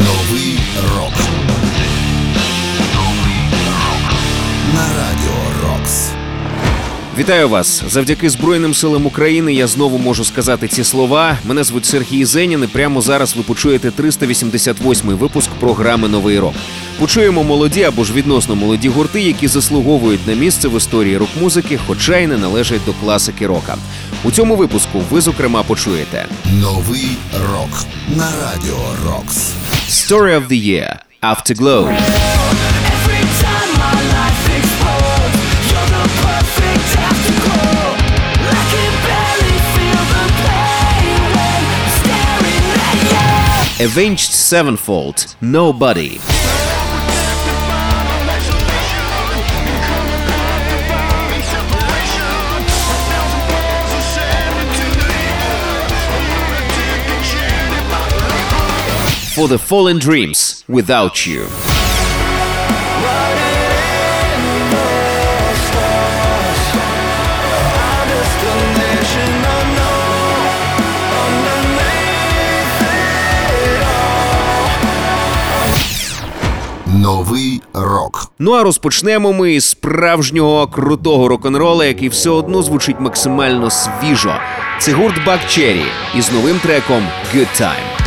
Новий рок. На радіо Рокс. Вітаю вас завдяки Збройним силам України. Я знову можу сказати ці слова. Мене звуть Сергій Зенін. і Прямо зараз ви почуєте 388-й випуск програми Новий рок. Почуємо молоді або ж відносно молоді гурти, які заслуговують на місце в історії рок-музики, хоча й не належать до класики рока. У цьому випуску ви зокрема почуєте Новий рок. На радіо Рокс. Story of the Year – Afterglow. Avenged Sevenfold my For the Fallen Dreams – Without You. Новий рок. Ну а розпочнемо ми із справжнього крутого рок-н-рола, який все одно звучить максимально свіжо. Це гурт Buck Cherry із новим треком Good Time.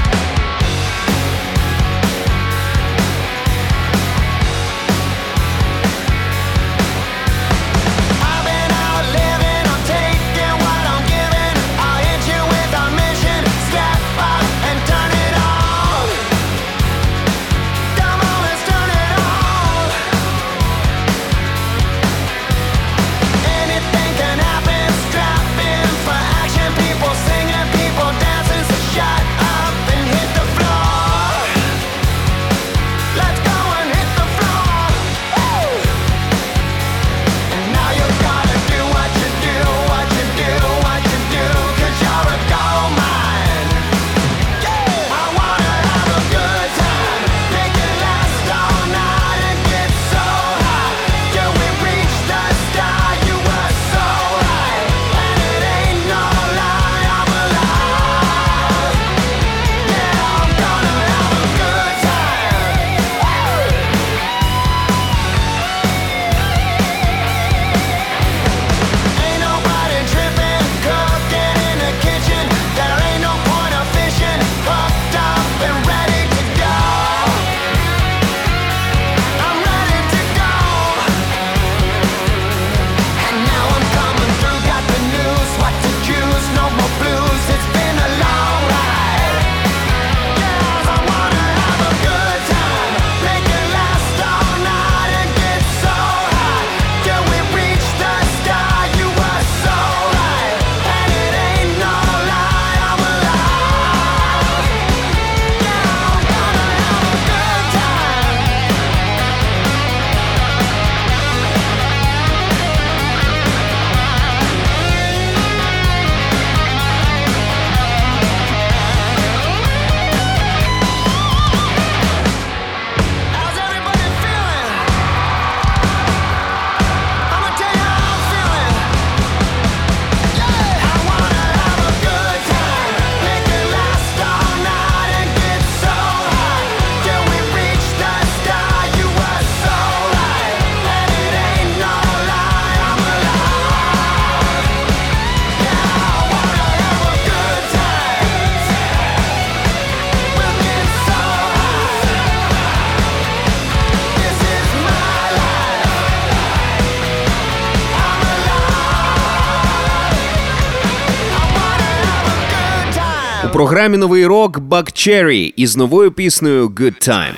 Програмі Новий рок Бак Черрі із новою піснею Good Time.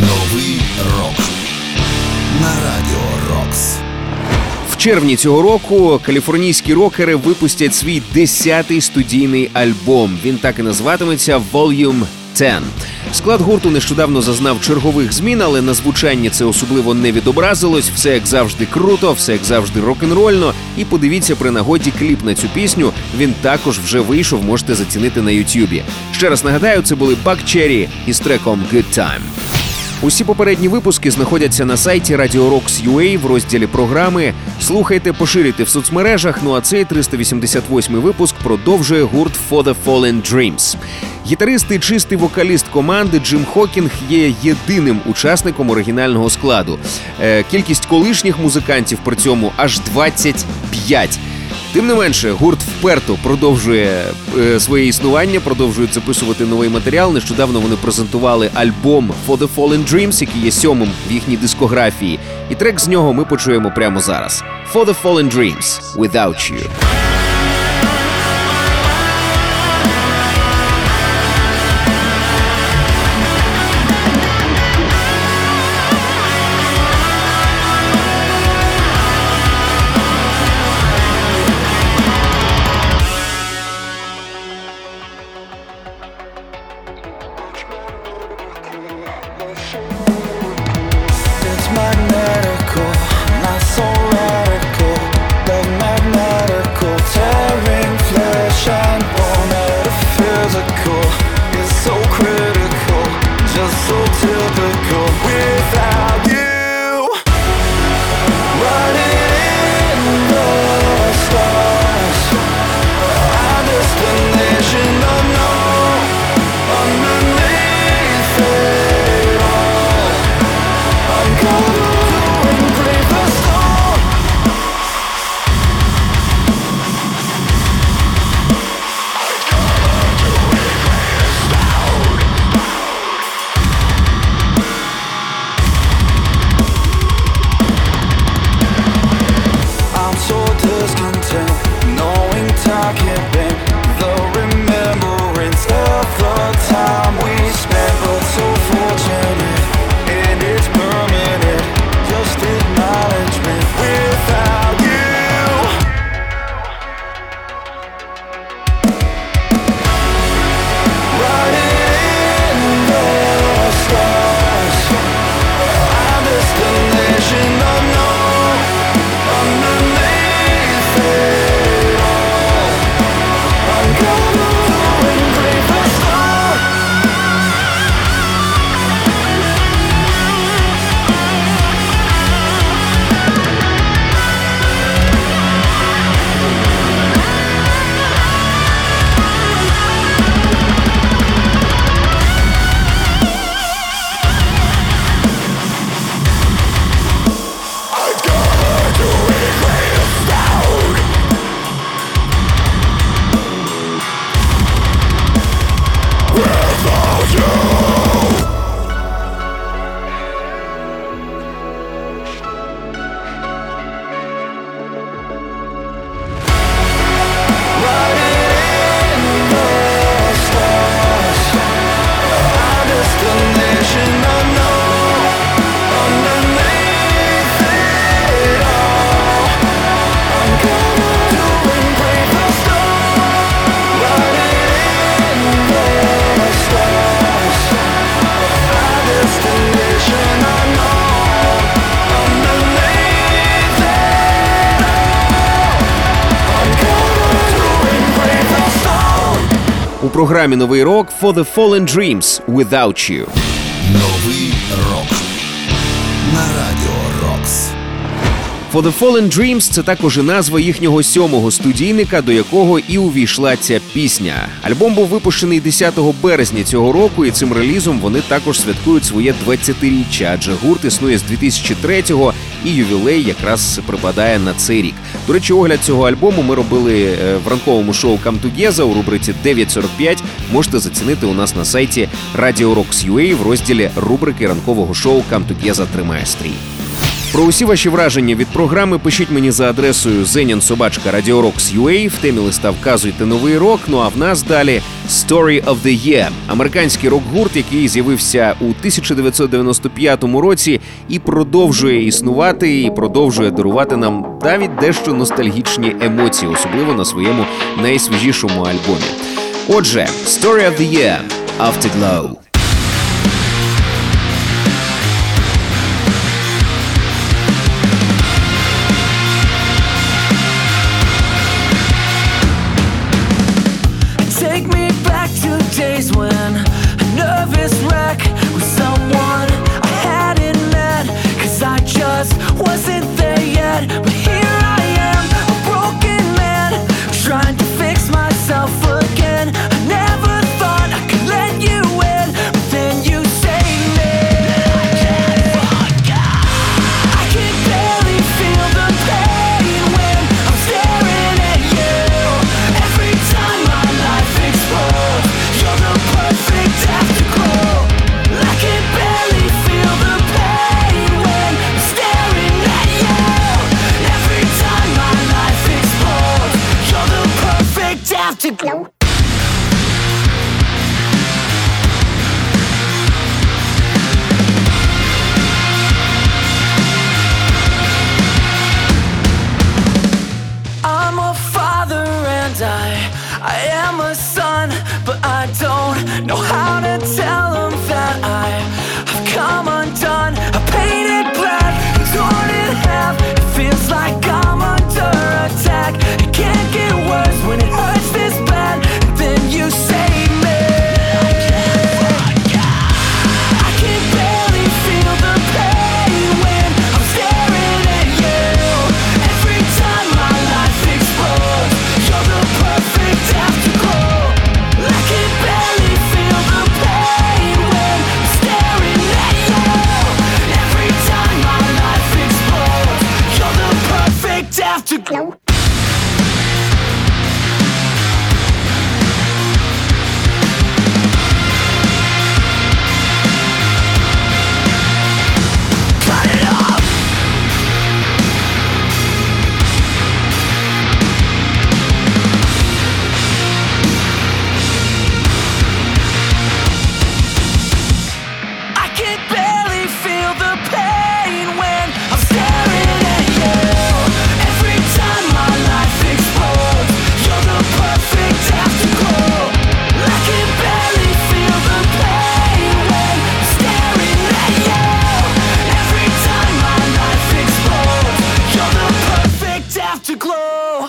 Новий рок. На радіо Рокс. В червні цього року каліфорнійські рокери випустять свій 10-й студійний альбом. Він так і називатиметься Volume 10. Склад гурту нещодавно зазнав чергових змін, але на звучанні це особливо не відобразилось. Все як завжди круто, все як завжди рок-н-рольно. І подивіться при нагоді кліп на цю пісню. Він також вже вийшов, можете зацінити на Ютюбі. Ще раз нагадаю, це були Бак Черрі із треком Good Time. Усі попередні випуски знаходяться на сайті Radio Rocks.ua в розділі програми. Слухайте, поширюйте в соцмережах. Ну а цей 388 випуск продовжує гурт For the Fallen Dreams. Гітарист і чистий вокаліст команди Джим Хокінг є єдиним учасником оригінального складу. Е, кількість колишніх музикантів при цьому аж 25. Тим не менше, гурт вперто продовжує е, своє існування, продовжують записувати новий матеріал. Нещодавно вони презентували альбом For the Fallen Dreams, який є сьомим в їхній дискографії. І трек з нього ми почуємо прямо зараз. For the Fallen Dreams – Without You. Програмі Новий рок For the Fallen Dreams – Without You. Новий рок на радіо Рокс. For the Fallen Dreams – це також і назва їхнього сьомого студійника, до якого і увійшла ця пісня. Альбом був випущений 10 березня цього року, і цим релізом вони також святкують своє 20-річчя, адже гурт існує з 2003-го, і ювілей якраз припадає на цей рік. До речі, огляд цього альбому ми робили е, в ранковому шоу Come Together у рубриці 9.45. Можете зацінити у нас на сайті Radio Rocks.ua в розділі рубрики ранкового шоу Come Together тримає стрій. Про усі ваші враження від програми пишіть мені за адресою zeninsobachka.radiorocks.ua. В темі листа вказуйте новий рок. Ну а в нас далі Story of the Year – американський рок-гурт, який з'явився у 1995 році і продовжує існувати, і продовжує дарувати нам навіть дещо ностальгічні емоції, особливо на своєму найсвіжішому альбомі. Отже, Story of the Year – Afterglow.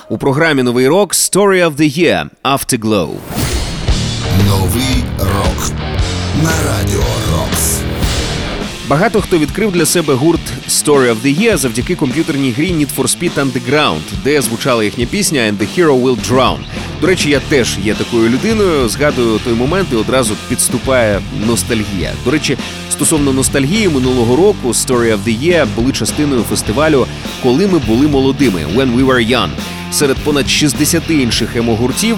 У програмі Новий рок Story of the Year Afterglow. Новий рок на радіо. Багато хто відкрив для себе гурт Story of the Year завдяки комп'ютерній грі Need for Speed Underground, де звучала їхня пісня And the Hero Will Drown. До речі, я теж є такою людиною. Згадую той момент і одразу підступає ностальгія. До речі, стосовно ностальгії минулого року Story of the Year були частиною фестивалю Коли ми були молодими When We Were Young. Серед понад 60 інших емо-гуртів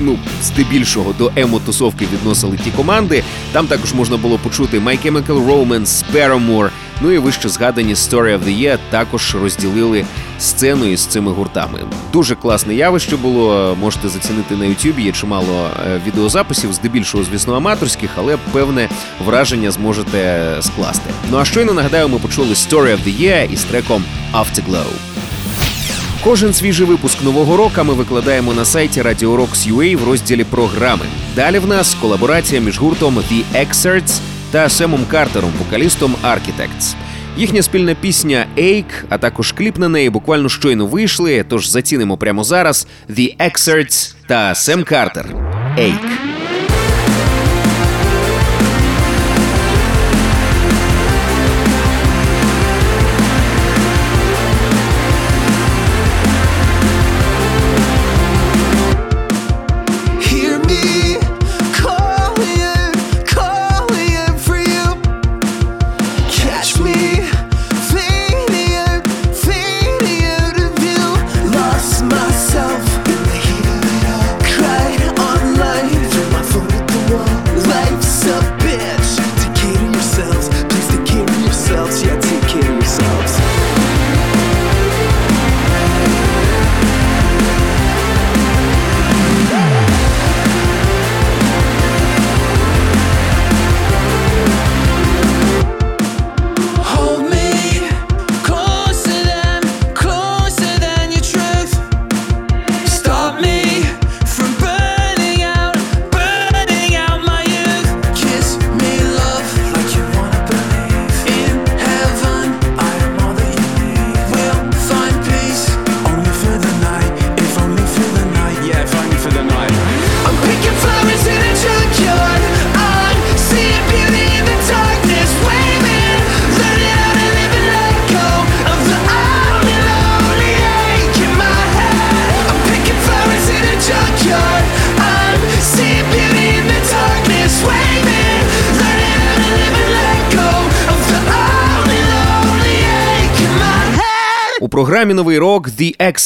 ну, здебільшого до емо-тусовки відносили ті команди. Там також можна було почути My Chemical Romance, Paramore, ну і вище згадані Story of the Year також розділили сцену із цими гуртами. Дуже класне явище було. Можете зацінити на YouTube, Є чимало е, відеозаписів, здебільшого, звісно, аматорських, але певне враження зможете скласти. Ну а щойно нагадаю, ми почули Story of the Year із треком Afterglow. Кожен свіжий випуск нового року ми викладаємо на сайті Radio Rocks UA в розділі програми. Далі в нас колаборація між гуртом The Excerts та Семом Картером, вокалістом Architects. Їхня спільна пісня Ache, а також кліп на неї буквально щойно вийшли. Тож зацінимо прямо зараз The Excerts та Сем Картер. Ache.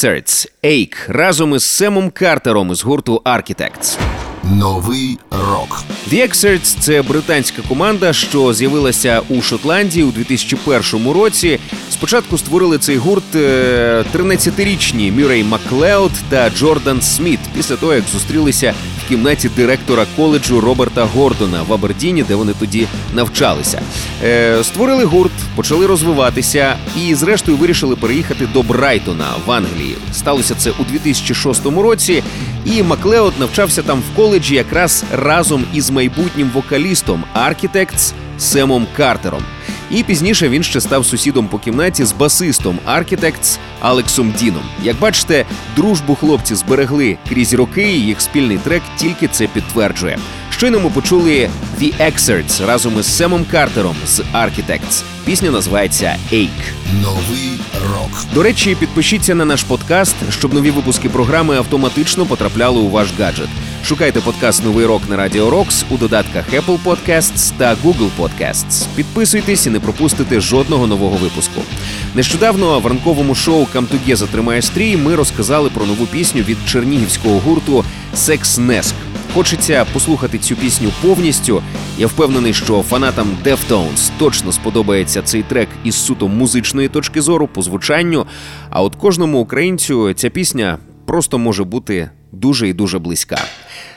The Ейк разом із Семом Картером із гурту Architects. Новий рок The Excerts – це британська команда, що з'явилася у Шотландії у 2001 році. Спочатку створили цей гурт е, 13-річні Мюрей Маклеод та Джордан Сміт після того, як зустрілися кімнаті директора коледжу Роберта Гордона в Абердіні, де вони тоді навчалися. Е, Створили гурт, почали розвиватися і, зрештою, вирішили переїхати до Брайтона в Англії. Сталося це у 2006 році, і Маклеод навчався там в коледжі якраз разом із майбутнім вокалістом Architects Семом Картером. І пізніше він ще став сусідом по кімнаті з басистом Architects Алексом Діном. Як бачите, дружбу хлопці зберегли крізь роки, і їх спільний трек тільки це підтверджує. Щойно ми почули The Excerts разом із Семом Картером з Architects. Пісня називається Ache. новий рок. До речі, підпишіться на наш подкаст, щоб нові випуски програми автоматично потрапляли у ваш гаджет. Шукайте подкаст Новий рок на Радіо Рокс у додатках Apple Podcasts та Google Podcasts. Підписуйтесь і не пропустите жодного нового випуску. Нещодавно в ранковому шоу «Камтугеза тримає стрій ми розказали про нову пісню від чернігівського гурту Неск. Хочеться послухати цю пісню повністю. Я впевнений, що фанатам Deftones точно сподобається цей трек із суто музичної точки зору по звучанню. А от кожному українцю ця пісня просто може бути дуже і дуже близька.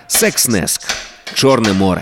Секс Неск. Чорне море.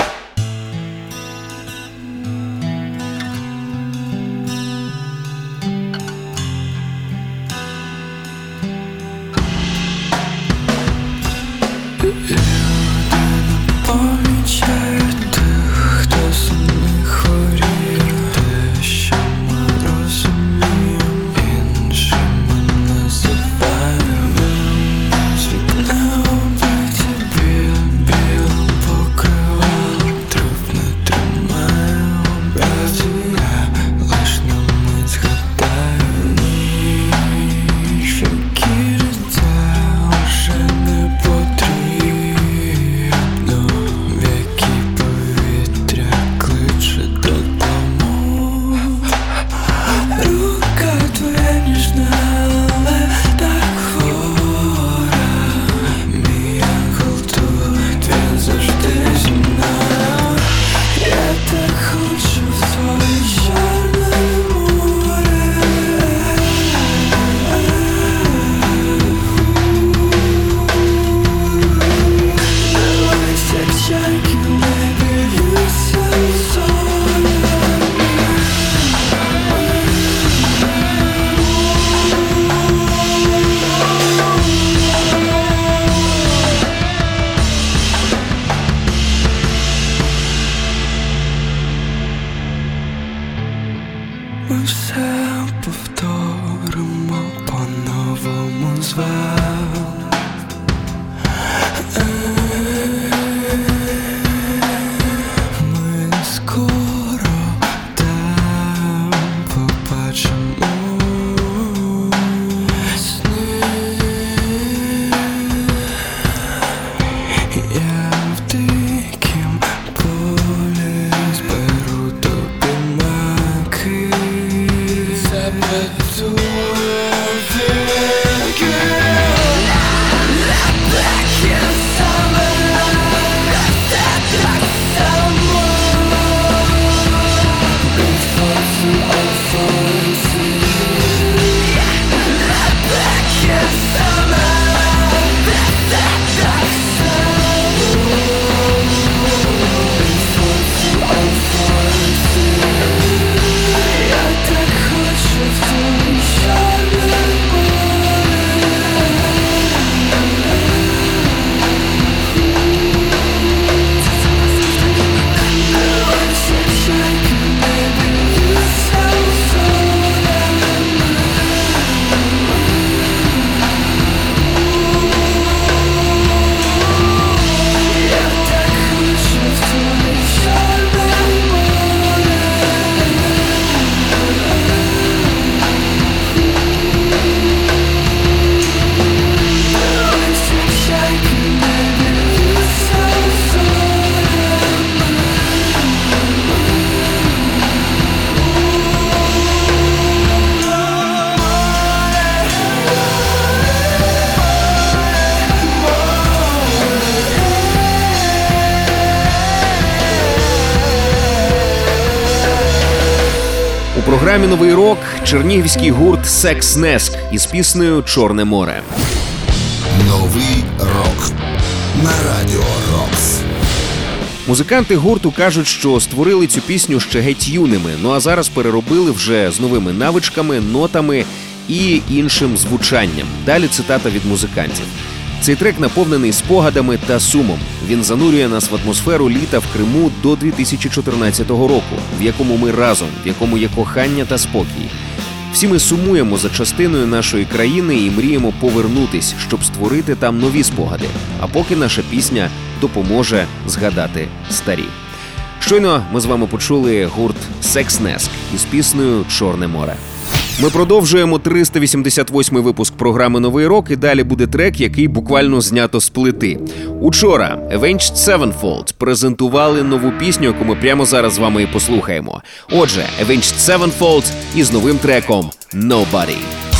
war. У програмі Новий рок чернігівський гурт Секс Неск із піснею Чорне море. Новий рок на радіо Рокс. Музиканти гурту кажуть, що створили цю пісню ще геть юними, ну а зараз переробили вже з новими навичками, нотами і іншим звучанням. Далі цитата від музикантів. Цей трек наповнений спогадами та сумом. Він занурює нас в атмосферу літа в Криму до 2014 року, в якому ми разом, в якому є кохання та спокій. Всі ми сумуємо за частиною нашої країни і мріємо повернутись, щоб створити там нові спогади. А поки наша пісня допоможе згадати старі. Щойно ми з вами почули гурт Секс Неск із піснею Чорне море. Ми продовжуємо 388 випуск програми Новий рок. І далі буде трек, який буквально знято з плити. Учора Avenged Sevenfold презентували нову пісню, яку ми прямо зараз з вами і послухаємо. Отже, Avenged Sevenfold із новим треком Nobody.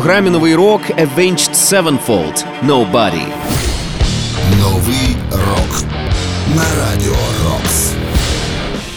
Програмі новий рок Avenged Sevenfold Nobody. Новий рок на радіо Рокс.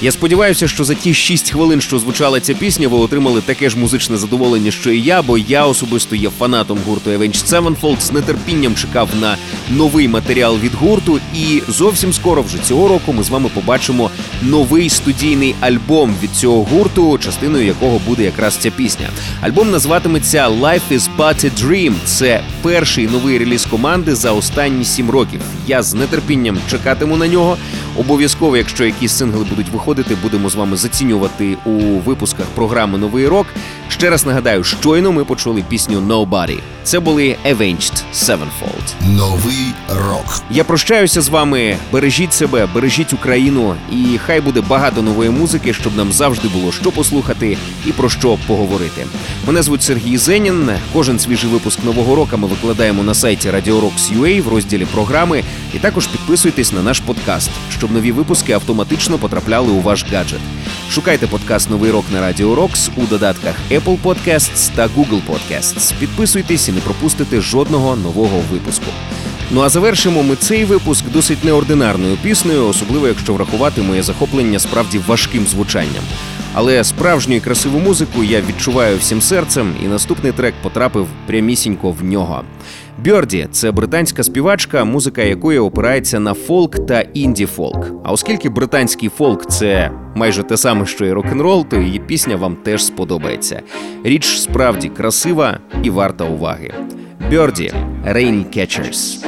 Я сподіваюся, що за ті 6 хвилин, що звучала ця пісня, ви отримали таке ж музичне задоволення, що і я, бо я особисто є фанатом гурту Avenged Sevenfold, з нетерпінням чекав на новий матеріал від гурту. І зовсім скоро, вже цього року, ми з вами побачимо новий студійний альбом від цього гурту, частиною якого буде якраз ця пісня. Альбом називатиметься Life is but a Dream. Це перший новий реліз команди за останні сім років. Я з нетерпінням чекатиму на нього. Обов'язково, якщо якісь сингли будуть виходити, будемо з вами зацінювати у випусках програми Новий рок. Ще раз нагадаю, щойно ми почули пісню Nobody. Це були Avenged Sevenfold. Новий рок. Я прощаюся з вами. Бережіть себе, бережіть Україну, і хай буде багато нової музики, щоб нам завжди було що послухати і про що поговорити. Мене звуть Сергій Зенін. Кожен свіжий випуск нового року ми викладаємо на сайті Radio Rocks UA в розділі програми. І також підписуйтесь на наш подкаст, щоб нові випуски автоматично потрапляли у ваш гаджет. Шукайте подкаст Новий рок на Радіо Рокс у додатках Apple Podcasts та Google Podcasts. Підписуйтесь і не пропустите жодного нового випуску. Ну а завершимо ми цей випуск досить неординарною піснею, особливо якщо врахувати моє захоплення справді важким звучанням. Але справжню і красиву музику я відчуваю всім серцем, і наступний трек потрапив прямісінько в нього. Бьорді це британська співачка, музика якої опирається на фолк та інді-фолк. А оскільки британський фолк це майже те саме, що і рок-н-рол, то її пісня вам теж сподобається. Річ справді красива і варта уваги. Бьорді Rain Catchers.